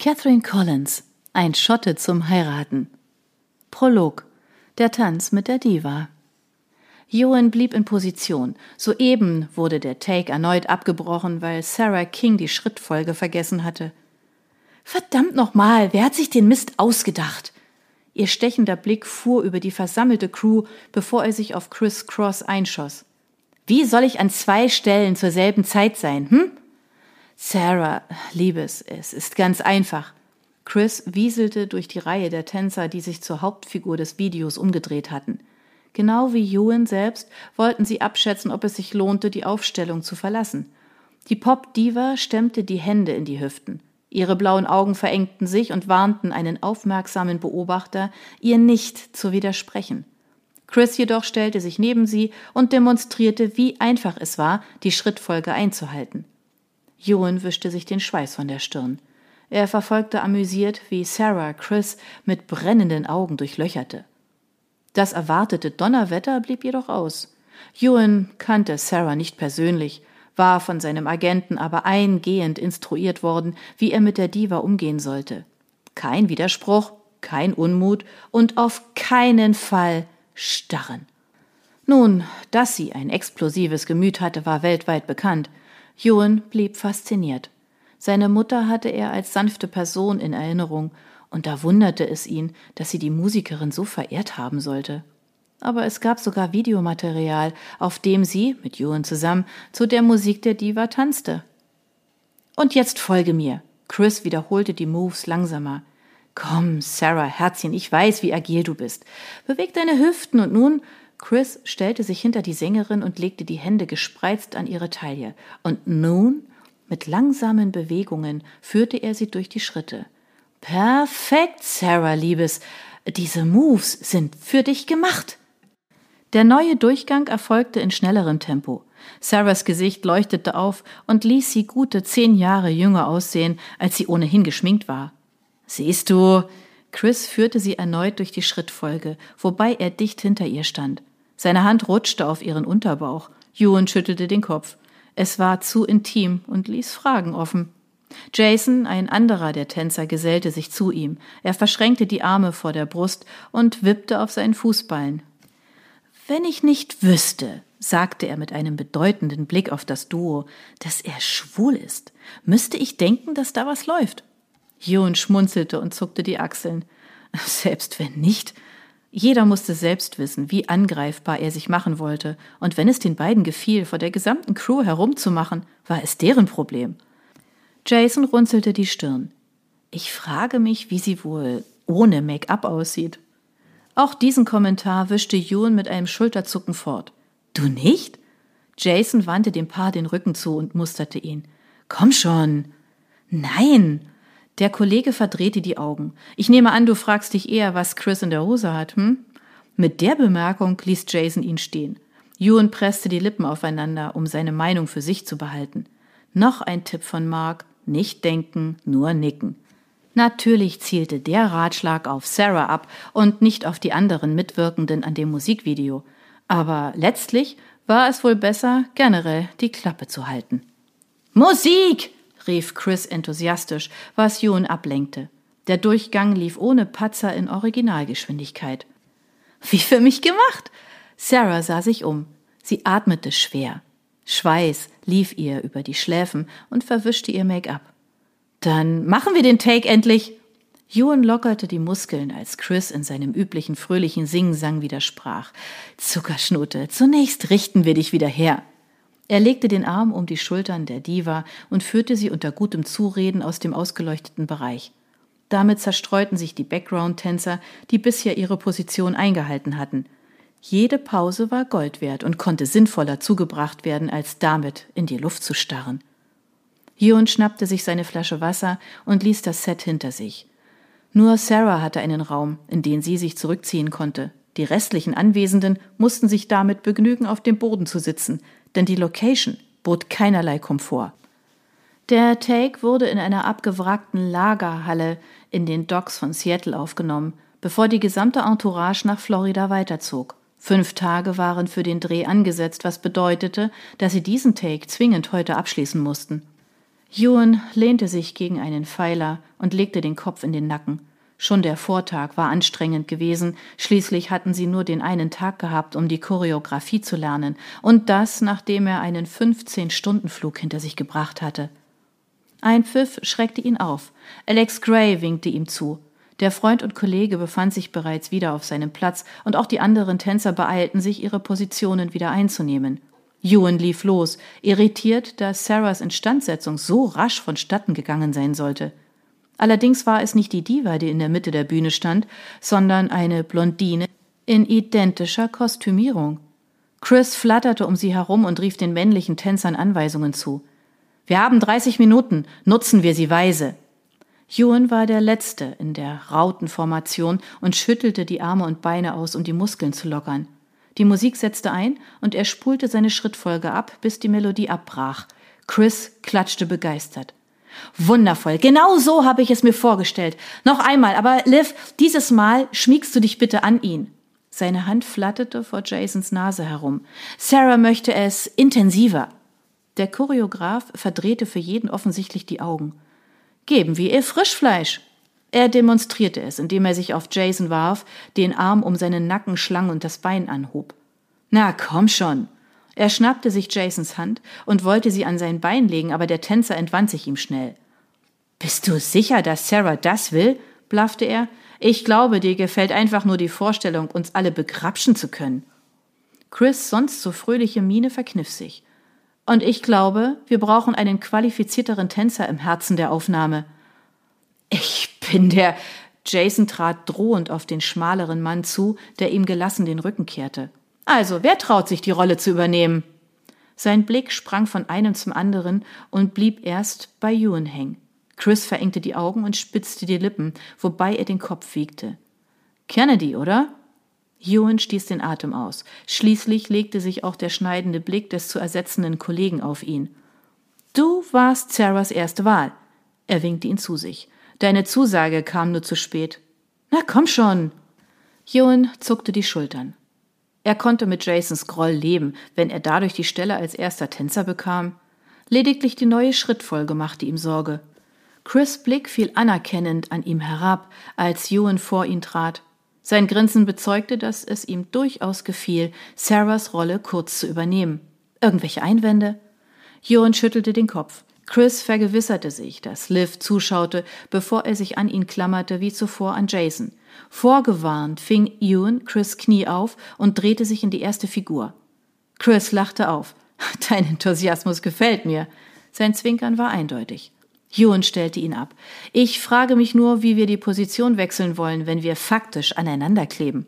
Catherine Collins, ein Schotte zum Heiraten. Prolog. Der Tanz mit der Diva. Ewan blieb in Position. Soeben wurde der Take erneut abgebrochen, weil Sarah King die Schrittfolge vergessen hatte. Verdammt nochmal, wer hat sich den Mist ausgedacht? Ihr stechender Blick fuhr über die versammelte Crew, bevor er sich auf Chris Cross einschoss. Wie soll ich an zwei Stellen zur selben Zeit sein, hm? Sarah, Liebes, es ist ganz einfach. Chris wieselte durch die Reihe der Tänzer, die sich zur Hauptfigur des Videos umgedreht hatten. Genau wie Ewan selbst wollten sie abschätzen, ob es sich lohnte, die Aufstellung zu verlassen. Die Pop-Diva stemmte die Hände in die Hüften. Ihre blauen Augen verengten sich und warnten einen aufmerksamen Beobachter, ihr nicht zu widersprechen. Chris jedoch stellte sich neben sie und demonstrierte, wie einfach es war, die Schrittfolge einzuhalten. Ewan wischte sich den Schweiß von der Stirn. Er verfolgte amüsiert, wie Sarah Chris mit brennenden Augen durchlöcherte. Das erwartete Donnerwetter blieb jedoch aus. Ewan kannte Sarah nicht persönlich, war von seinem Agenten aber eingehend instruiert worden, wie er mit der Diva umgehen sollte. Kein Widerspruch, kein Unmut und auf keinen Fall starren. Nun, dass sie ein explosives Gemüt hatte, war weltweit bekannt. Ewan blieb fasziniert. Seine Mutter hatte er als sanfte Person in Erinnerung, und da wunderte es ihn, dass sie die Musikerin so verehrt haben sollte aber es gab sogar Videomaterial, auf dem sie, mit Ewan zusammen, zu der Musik der Diva tanzte. Und jetzt folge mir. Chris wiederholte die Moves langsamer. Komm, Sarah, Herzchen, ich weiß, wie agil du bist. Beweg deine Hüften und nun. Chris stellte sich hinter die Sängerin und legte die Hände gespreizt an ihre Taille. Und nun, mit langsamen Bewegungen, führte er sie durch die Schritte. Perfekt, Sarah, Liebes. Diese Moves sind für dich gemacht. Der neue Durchgang erfolgte in schnellerem Tempo. Sarahs Gesicht leuchtete auf und ließ sie gute zehn Jahre jünger aussehen, als sie ohnehin geschminkt war. Siehst du, Chris führte sie erneut durch die Schrittfolge, wobei er dicht hinter ihr stand. Seine Hand rutschte auf ihren Unterbauch. Ewan schüttelte den Kopf. Es war zu intim und ließ Fragen offen. Jason, ein anderer der Tänzer, gesellte sich zu ihm. Er verschränkte die Arme vor der Brust und wippte auf seinen Fußballen. Wenn ich nicht wüsste, sagte er mit einem bedeutenden Blick auf das Duo, dass er schwul ist, müsste ich denken, dass da was läuft. Jon schmunzelte und zuckte die Achseln. Selbst wenn nicht. Jeder musste selbst wissen, wie angreifbar er sich machen wollte, und wenn es den beiden gefiel, vor der gesamten Crew herumzumachen, war es deren Problem. Jason runzelte die Stirn. Ich frage mich, wie sie wohl ohne Make-up aussieht. Auch diesen Kommentar wischte Ewan mit einem Schulterzucken fort. Du nicht? Jason wandte dem Paar den Rücken zu und musterte ihn. Komm schon. Nein. Der Kollege verdrehte die Augen. Ich nehme an, du fragst dich eher, was Chris in der Hose hat, hm? Mit der Bemerkung ließ Jason ihn stehen. Ewan presste die Lippen aufeinander, um seine Meinung für sich zu behalten. Noch ein Tipp von Mark. Nicht denken, nur nicken. Natürlich zielte der Ratschlag auf Sarah ab und nicht auf die anderen Mitwirkenden an dem Musikvideo. Aber letztlich war es wohl besser, generell die Klappe zu halten. Musik! Rief Chris enthusiastisch, was Ewan ablenkte. Der Durchgang lief ohne Patzer in Originalgeschwindigkeit. Wie für mich gemacht! Sarah sah sich um. Sie atmete schwer. Schweiß lief ihr über die Schläfen und verwischte ihr Make-up. Dann machen wir den Take endlich. Ewan lockerte die Muskeln, als Chris in seinem üblichen fröhlichen Singsang widersprach. Zuckerschnute, zunächst richten wir dich wieder her. Er legte den Arm um die Schultern der Diva und führte sie unter gutem Zureden aus dem ausgeleuchteten Bereich. Damit zerstreuten sich die Background-Tänzer, die bisher ihre Position eingehalten hatten. Jede Pause war Gold wert und konnte sinnvoller zugebracht werden, als damit in die Luft zu starren. Ewan schnappte sich seine Flasche Wasser und ließ das Set hinter sich. Nur Sarah hatte einen Raum, in den sie sich zurückziehen konnte. Die restlichen Anwesenden mussten sich damit begnügen, auf dem Boden zu sitzen, denn die Location bot keinerlei Komfort. Der Take wurde in einer abgewrackten Lagerhalle in den Docks von Seattle aufgenommen, bevor die gesamte Entourage nach Florida weiterzog. Fünf Tage waren für den Dreh angesetzt, was bedeutete, dass sie diesen Take zwingend heute abschließen mussten. Ewan lehnte sich gegen einen Pfeiler und legte den Kopf in den Nacken. Schon der Vortag war anstrengend gewesen, schließlich hatten sie nur den einen Tag gehabt, um die Choreografie zu lernen, und das, nachdem er einen 15-Stunden-Flug hinter sich gebracht hatte. Ein Pfiff schreckte ihn auf. Alex Gray winkte ihm zu. Der Freund und Kollege befand sich bereits wieder auf seinem Platz, und auch die anderen Tänzer beeilten sich, ihre Positionen wieder einzunehmen. Ewan lief los, irritiert, dass Sarahs Instandsetzung so rasch vonstatten gegangen sein sollte. Allerdings war es nicht die Diva, die in der Mitte der Bühne stand, sondern eine Blondine in identischer Kostümierung. Chris flatterte um sie herum und rief den männlichen Tänzern Anweisungen zu. Wir haben 30 Minuten, nutzen wir sie weise. Ewan war der Letzte in der Rautenformation und schüttelte die Arme und Beine aus, um die Muskeln zu lockern. Die Musik setzte ein und er spulte seine Schrittfolge ab, bis die Melodie abbrach. Chris klatschte begeistert. Wundervoll. Genau so habe ich es mir vorgestellt. Noch einmal, aber Liv, dieses Mal schmiegst du dich bitte an ihn. Seine Hand flatterte vor Jasons Nase herum. Sarah möchte es intensiver. Der Choreograf verdrehte für jeden offensichtlich die Augen. Geben wir ihr Frischfleisch. Er demonstrierte es, indem er sich auf Jason warf, den Arm um seinen Nacken schlang und das Bein anhob. Na komm schon. Er schnappte sich Jasons Hand und wollte sie an sein Bein legen, aber der Tänzer entwand sich ihm schnell. Bist du sicher, dass Sarah das will? blaffte er. Ich glaube, dir gefällt einfach nur die Vorstellung, uns alle begrapschen zu können. Chris' sonst so fröhliche Miene verkniff sich. Und ich glaube, wir brauchen einen qualifizierteren Tänzer im Herzen der Aufnahme. Ich bin der. Jason trat drohend auf den schmaleren Mann zu, der ihm gelassen den Rücken kehrte. Also, wer traut sich, die Rolle zu übernehmen? Sein Blick sprang von einem zum anderen und blieb erst bei Ewan hängen. Chris verengte die Augen und spitzte die Lippen, wobei er den Kopf wiegte. Kennedy, oder? Ewan stieß den Atem aus. Schließlich legte sich auch der schneidende Blick des zu ersetzenden Kollegen auf ihn. Du warst Sarahs erste Wahl. Er winkte ihn zu sich. Deine Zusage kam nur zu spät. Na komm schon. Ewan zuckte die Schultern. Er konnte mit Jasons Groll leben, wenn er dadurch die Stelle als erster Tänzer bekam. Lediglich die neue Schrittfolge machte ihm Sorge. Chris' Blick fiel anerkennend an ihm herab, als Ewan vor ihn trat. Sein Grinsen bezeugte, dass es ihm durchaus gefiel, Sarahs Rolle kurz zu übernehmen. Irgendwelche Einwände? Ewan schüttelte den Kopf. Chris vergewisserte sich, dass Liv zuschaute, bevor er sich an ihn klammerte wie zuvor an Jason. Vorgewarnt fing Ewan Chris Knie auf und drehte sich in die erste Figur. Chris lachte auf. Dein Enthusiasmus gefällt mir. Sein Zwinkern war eindeutig. Ewan stellte ihn ab. Ich frage mich nur, wie wir die Position wechseln wollen, wenn wir faktisch aneinander kleben.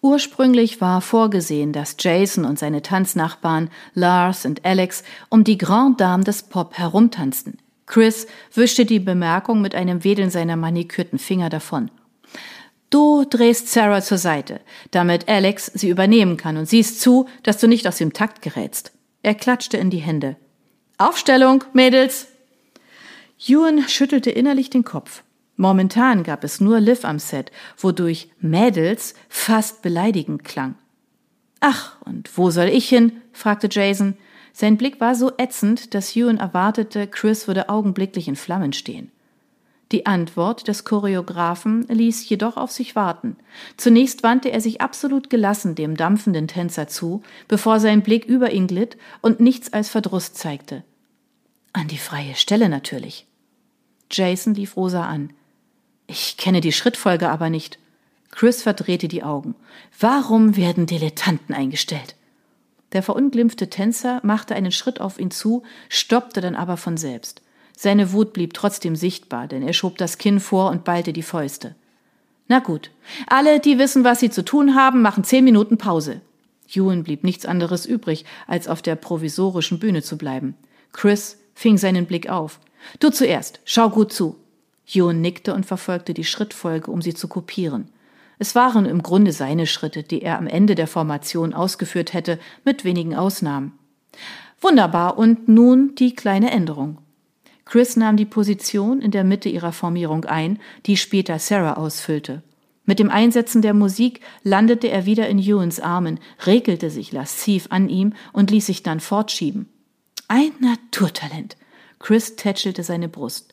Ursprünglich war vorgesehen, dass Jason und seine Tanznachbarn Lars und Alex um die Grand Dame des Pop herumtanzten. Chris wischte die Bemerkung mit einem Wedeln seiner manikürten Finger davon. Du drehst Sarah zur Seite, damit Alex sie übernehmen kann und siehst zu, dass du nicht aus dem Takt gerätst. Er klatschte in die Hände. Aufstellung, Mädels! Ewan schüttelte innerlich den Kopf. Momentan gab es nur Liv am Set, wodurch Mädels fast beleidigend klang. Ach, und wo soll ich hin? fragte Jason. Sein Blick war so ätzend, dass Ewan erwartete, Chris würde augenblicklich in Flammen stehen. Die Antwort des Choreografen ließ jedoch auf sich warten. Zunächst wandte er sich absolut gelassen dem dampfenden Tänzer zu, bevor sein Blick über ihn glitt und nichts als Verdruss zeigte. An die freie Stelle natürlich. Jason lief Rosa an. Ich kenne die Schrittfolge aber nicht. Chris verdrehte die Augen. Warum werden Dilettanten eingestellt? Der verunglimpfte Tänzer machte einen Schritt auf ihn zu, stoppte dann aber von selbst. Seine Wut blieb trotzdem sichtbar, denn er schob das Kinn vor und ballte die Fäuste. Na gut. Alle, die wissen, was sie zu tun haben, machen zehn Minuten Pause. Ewan blieb nichts anderes übrig, als auf der provisorischen Bühne zu bleiben. Chris fing seinen Blick auf. Du zuerst, schau gut zu. Ewan nickte und verfolgte die Schrittfolge, um sie zu kopieren. Es waren im Grunde seine Schritte, die er am Ende der Formation ausgeführt hätte, mit wenigen Ausnahmen. Wunderbar, und nun die kleine Änderung. Chris nahm die Position in der Mitte ihrer Formierung ein, die später Sarah ausfüllte. Mit dem Einsetzen der Musik landete er wieder in Ewans Armen, regelte sich lasziv an ihm und ließ sich dann fortschieben. Ein Naturtalent. Chris tätschelte seine Brust.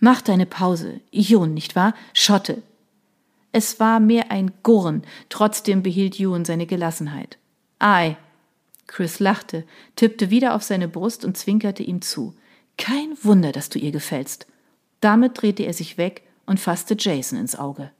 Mach deine Pause. Ewan, nicht wahr? Schotte. Es war mehr ein Gurren, trotzdem behielt Ewan seine Gelassenheit. Ei. Chris lachte, tippte wieder auf seine Brust und zwinkerte ihm zu. Kein Wunder, dass du ihr gefällst. Damit drehte er sich weg und fasste Jason ins Auge.